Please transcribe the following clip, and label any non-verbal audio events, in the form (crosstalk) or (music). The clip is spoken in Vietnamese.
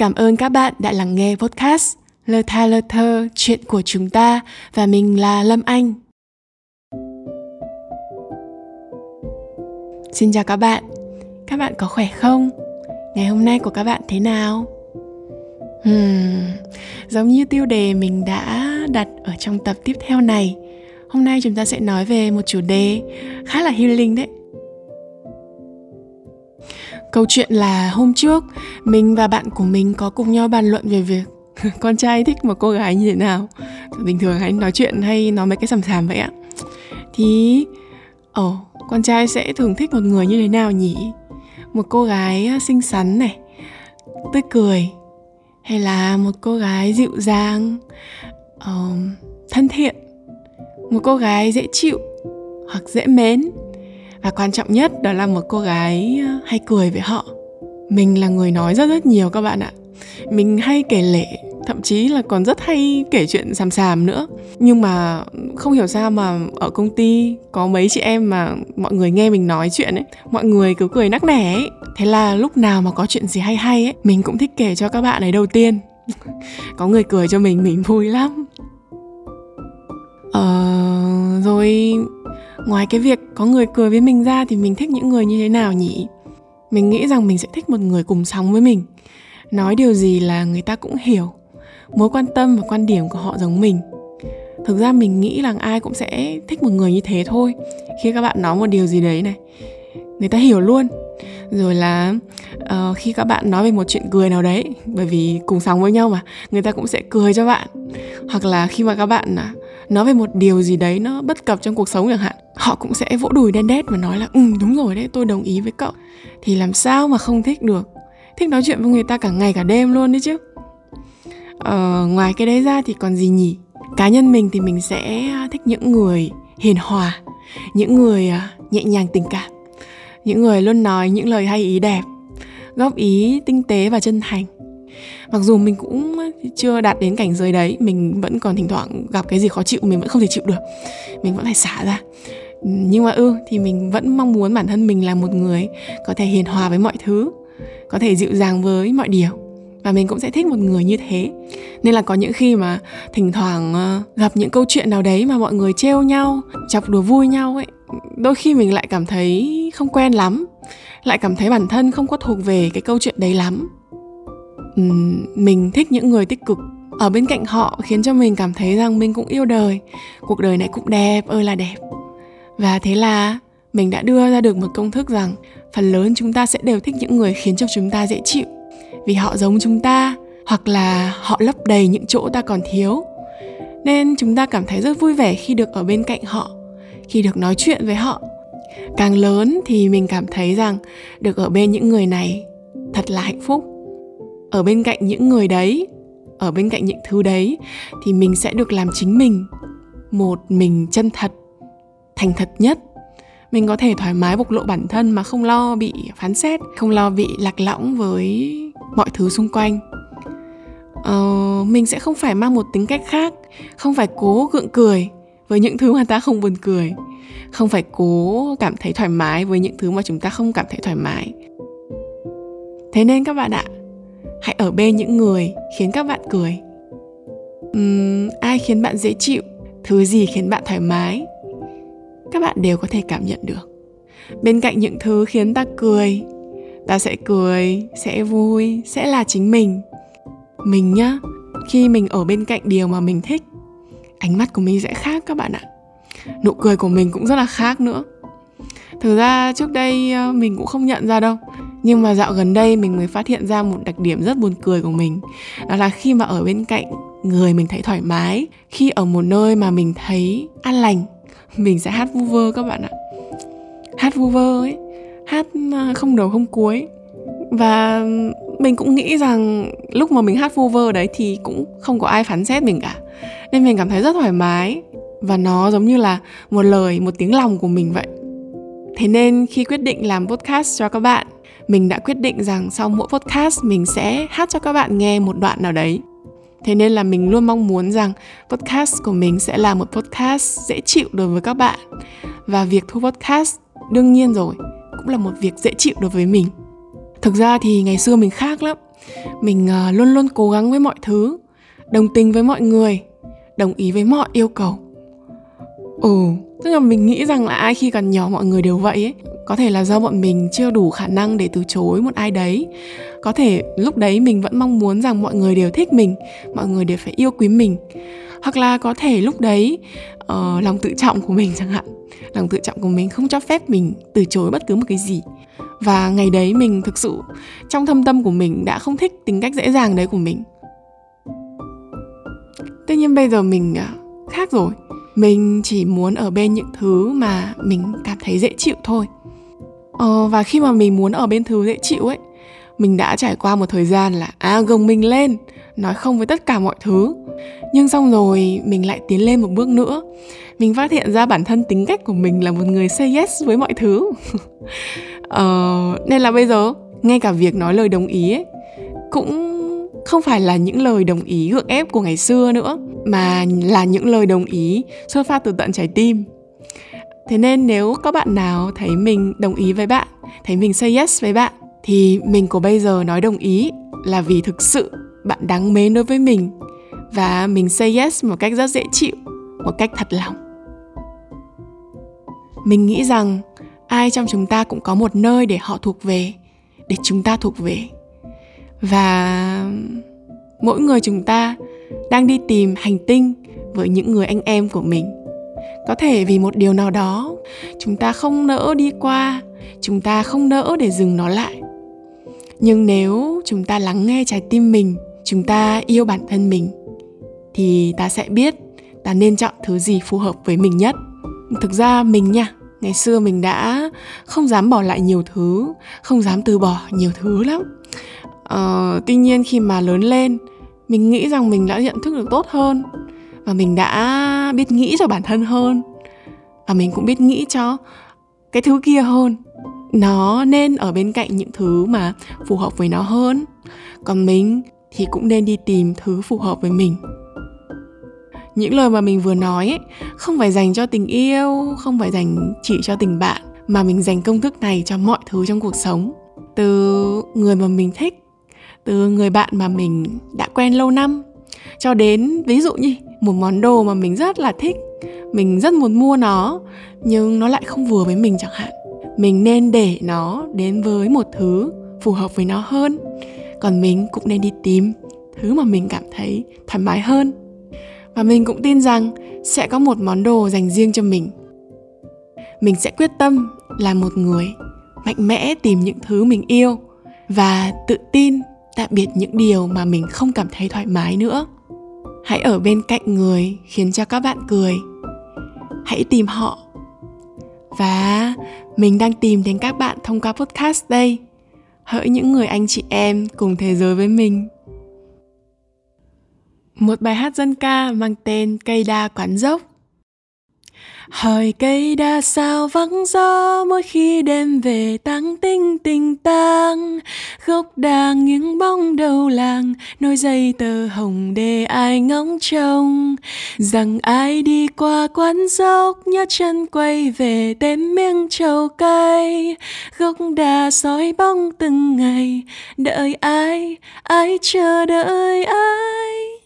Cảm ơn các bạn đã lắng nghe podcast Lơ tha lơ thơ chuyện của chúng ta và mình là Lâm Anh. Xin chào các bạn. Các bạn có khỏe không? Ngày hôm nay của các bạn thế nào? Hmm, giống như tiêu đề mình đã đặt ở trong tập tiếp theo này Hôm nay chúng ta sẽ nói về một chủ đề khá là healing đấy Câu chuyện là hôm trước mình và bạn của mình có cùng nhau bàn luận về việc (laughs) con trai thích một cô gái như thế nào. Bình thường hay nói chuyện hay nói mấy cái sầm sàm vậy ạ thì ồ oh, con trai sẽ thường thích một người như thế nào nhỉ? Một cô gái à, xinh xắn này tươi cười hay là một cô gái dịu dàng uh, thân thiện? Một cô gái dễ chịu hoặc dễ mến? Và quan trọng nhất đó là một cô gái ờ, hay cười với họ. Mình là người nói rất rất nhiều các bạn ạ. Mình hay kể lể, thậm chí là còn rất hay kể chuyện sàm sàm nữa. Nhưng mà không hiểu sao mà ở công ty có mấy chị em mà mọi người nghe mình nói chuyện ấy, mọi người cứ cười nắc nẻ ấy. Thế là lúc nào mà có chuyện gì hay hay ấy, mình cũng thích kể cho các bạn ấy đầu tiên. (laughs) Có người cười cho mình mình vui lắm. Ờ rồi ngoài cái việc có người cười với mình ra thì mình thích những người như thế nào nhỉ? Mình nghĩ rằng mình sẽ thích một người cùng sống với mình. Nói điều gì là người ta cũng hiểu. Mối quan tâm và quan điểm của họ giống mình. Thực ra mình nghĩ rằng ai cũng sẽ thích một người như thế thôi. Khi các bạn nói một điều gì đấy này người ta hiểu luôn. Rồi là uh, khi các bạn nói về một chuyện cười nào đấy bởi vì cùng sống với nhau mà người ta cũng sẽ cười cho bạn. Hoặc là khi mà các bạn uh, nói về một điều gì đấy nó bất cập trong cuộc sống chẳng hạn họ cũng sẽ vỗ đùi đen đét và nói là ừ đúng rồi đấy tôi đồng ý với cậu. Thì làm sao mà không thích được? Thích nói chuyện với người ta cả ngày cả đêm luôn đấy chứ. Ờ, ngoài cái đấy ra thì còn gì nhỉ? Cá nhân mình thì mình sẽ thích những người hiền hòa những người à, nhẹ nhàng tình cảm những người luôn nói những lời hay ý đẹp góp ý tinh tế và chân thành mặc dù mình cũng chưa đạt đến cảnh giới đấy mình vẫn còn thỉnh thoảng gặp cái gì khó chịu mình vẫn không thể chịu được. Mình vẫn phải xả ra. Nhưng mà ư ừ, thì mình vẫn mong muốn bản thân mình là một người có thể hiền hòa với mọi thứ có thể dịu dàng với mọi điều. Và mình cũng sẽ thích một người như thế. Nên là có những khi mà thỉnh thoảng ờ, gặp những câu chuyện nào đấy mà mọi người trêu nhau chọc đùa vui nhau ấy đôi khi mình lại cảm thấy không quen lắm lại cảm thấy bản thân không có thuộc về cái câu chuyện đấy lắm mình thích những người tích cực. Ở bên cạnh họ khiến cho mình cảm thấy rằng mình cũng yêu đời. Cuộc đời này cũng đẹp, ơi là đẹp. Và thế là mình đã đưa ra được một công thức rằng phần lớn chúng ta sẽ đều thích những người khiến cho chúng ta dễ chịu. Vì họ giống chúng ta, hoặc là họ lấp đầy những chỗ ta còn thiếu. Nên chúng ta cảm thấy rất vui vẻ khi được ở bên cạnh họ, khi được nói chuyện với họ. Càng lớn thì mình cảm thấy rằng được ở bên những người này thật là hạnh phúc ở bên cạnh những người đấy ở bên cạnh những thứ đấy thì mình sẽ được làm chính mình. Một mình chân thật thành thật nhất. Mình có thể thoải mái bộc lộ bản thân mà không lo bị phán xét không lo bị lạc lõng với mọi thứ xung quanh. Ờ, mình sẽ không phải mang một tính cách khác không phải cố gượng cười với những thứ mà ta không buồn cười không phải cố cảm thấy thoải mái với những thứ mà chúng ta không cảm thấy thoải mái. Thế nên các bạn ạ hãy ở bên những người khiến các bạn cười. Uhm, ai khiến bạn dễ chịu? Thứ gì khiến bạn thoải mái? Các bạn đều có thể cảm nhận được. Bên cạnh những thứ khiến ta cười ta sẽ cười sẽ vui sẽ là chính mình. Mình nhá khi mình ở bên cạnh điều mà mình thích ánh mắt của mình sẽ khác các bạn ạ. Nụ cười của mình cũng rất là khác nữa. Thực ra trước đây ờ, mình cũng không nhận ra đâu nhưng mà dạo gần đây mình mới phát hiện ra một đặc điểm rất buồn cười của mình. Đó là khi mà ở bên cạnh người mình thấy thoải mái, khi ở một nơi mà mình thấy an lành, mình sẽ hát vu vơ các bạn ạ. Hát vu vơ ấy, hát à, không đầu không cuối. Và mình cũng nghĩ rằng lúc mà mình hát vu vơ đấy thì cũng không có ai phán xét mình cả. Nên mình cảm thấy rất thoải mái. Và nó giống như là một lời, một tiếng lòng của mình vậy. Thế nên khi quyết định làm podcast cho các bạn mình đã quyết định rằng sau mỗi podcast mình sẽ hát cho các bạn nghe một đoạn nào đấy. Thế nên là mình luôn mong muốn rằng podcast của mình sẽ là một podcast dễ chịu đối với các bạn. Và việc thu podcast đương nhiên rồi cũng là một việc dễ chịu đối với mình. Thực ra thì ngày xưa mình khác lắm. Mình uh, luôn luôn cố gắng với mọi thứ đồng tình với mọi người đồng ý với mọi yêu cầu. Ừ tức là mình nghĩ rằng là ai khi còn nhỏ mọi người đều vậy ấy có thể là do bọn mình chưa đủ khả năng để từ chối một ai đấy. Có thể lúc đấy mình vẫn mong muốn rằng mọi người đều thích mình mọi người đều phải yêu quý mình. Hoặc là có thể lúc đấy uh, lòng tự trọng của mình chẳng hạn. Lòng tự trọng của mình không cho phép mình từ chối bất cứ một cái gì. Và ngày đấy mình thực sự trong thâm tâm của mình đã không thích tính cách dễ dàng đấy của mình. Tuy nhiên bây giờ mình à, khác rồi. Mình chỉ muốn ở bên những thứ mà mình cảm thấy dễ chịu thôi ờ, và khi mà mình muốn ở bên thứ dễ chịu ấy mình đã trải qua một thời gian là à gồng mình lên nói không với tất cả mọi thứ. Nhưng xong rồi mình lại tiến lên một bước nữa. Mình phát hiện ra bản thân tính cách của mình là một người say yes với mọi thứ. (laughs) Ờ, nên là bây giờ ngay cả việc nói lời đồng ý ấy cũng không phải là những lời đồng ý gượng ép của ngày xưa nữa mà là những lời đồng ý xuất phát từ tận trái tim thế nên nếu có bạn nào thấy mình đồng ý với bạn, thấy mình say yes với bạn, thì mình của bây giờ nói đồng ý là vì thực sự bạn đáng mến đối với mình và mình say yes một cách rất dễ chịu, một cách thật lòng. Mình nghĩ rằng ai trong chúng ta cũng có một nơi để họ thuộc về, để chúng ta thuộc về. Và mỗi người chúng ta đang đi tìm hành tinh với những người anh em của mình có thể vì một điều nào đó chúng ta không nỡ đi qua chúng ta không nỡ để dừng nó lại. Nhưng nếu chúng ta lắng nghe trái tim mình chúng ta yêu bản thân mình thì ta sẽ biết ta nên chọn thứ gì phù hợp với mình nhất. Thực ra mình nha ngày xưa mình đã không dám bỏ lại nhiều thứ không dám từ bỏ nhiều thứ lắm. Ờ, tuy nhiên khi mà lớn lên mình nghĩ rằng mình đã nhận thức được tốt hơn và mình đã biết nghĩ cho bản thân hơn. Và mình cũng biết nghĩ cho cái thứ kia hơn. Nó nên ở bên cạnh những thứ mà phù hợp với nó hơn. Còn mình thì cũng nên đi tìm thứ phù hợp với mình. Những lời mà mình vừa nói ấy, không phải dành cho tình yêu không phải dành chỉ cho tình bạn mà mình dành công thức này cho mọi thứ trong cuộc sống. Từ người mà mình thích từ người bạn mà mình đã quen lâu năm cho đến ví dụ như một món đồ mà mình rất là thích. Mình rất muốn mua nó, nhưng nó lại không vừa với mình chẳng hạn. Mình nên để nó đến với một thứ phù hợp với nó hơn. Còn mình cũng nên đi tìm thứ mà mình cảm thấy thoải mái hơn. Và mình cũng tin rằng sẽ có một món đồ dành riêng cho mình. Mình sẽ quyết tâm là một người mạnh mẽ tìm những thứ mình yêu và tự tin tạm biệt những điều mà mình không cảm thấy thoải mái nữa hãy ở bên cạnh người khiến cho các bạn cười. Hãy tìm họ. Và mình đang tìm đến các bạn thông qua podcast đây. Hỡi những người anh chị em cùng thế giới với mình. Một bài hát dân ca mang tên cây đa quán dốc hỏi cây đa sao vắng gió, mỗi khi đêm về tăng tinh tình tang. Gốc đa những bóng đầu làng nối dây tờ hồng để ai ngóng trông. Rằng ai đi qua quán dốc, nhớ chân quay về tem miếng trầu cay. Gốc đa soi bóng từng ngày, đợi ai ai chờ đợi ai?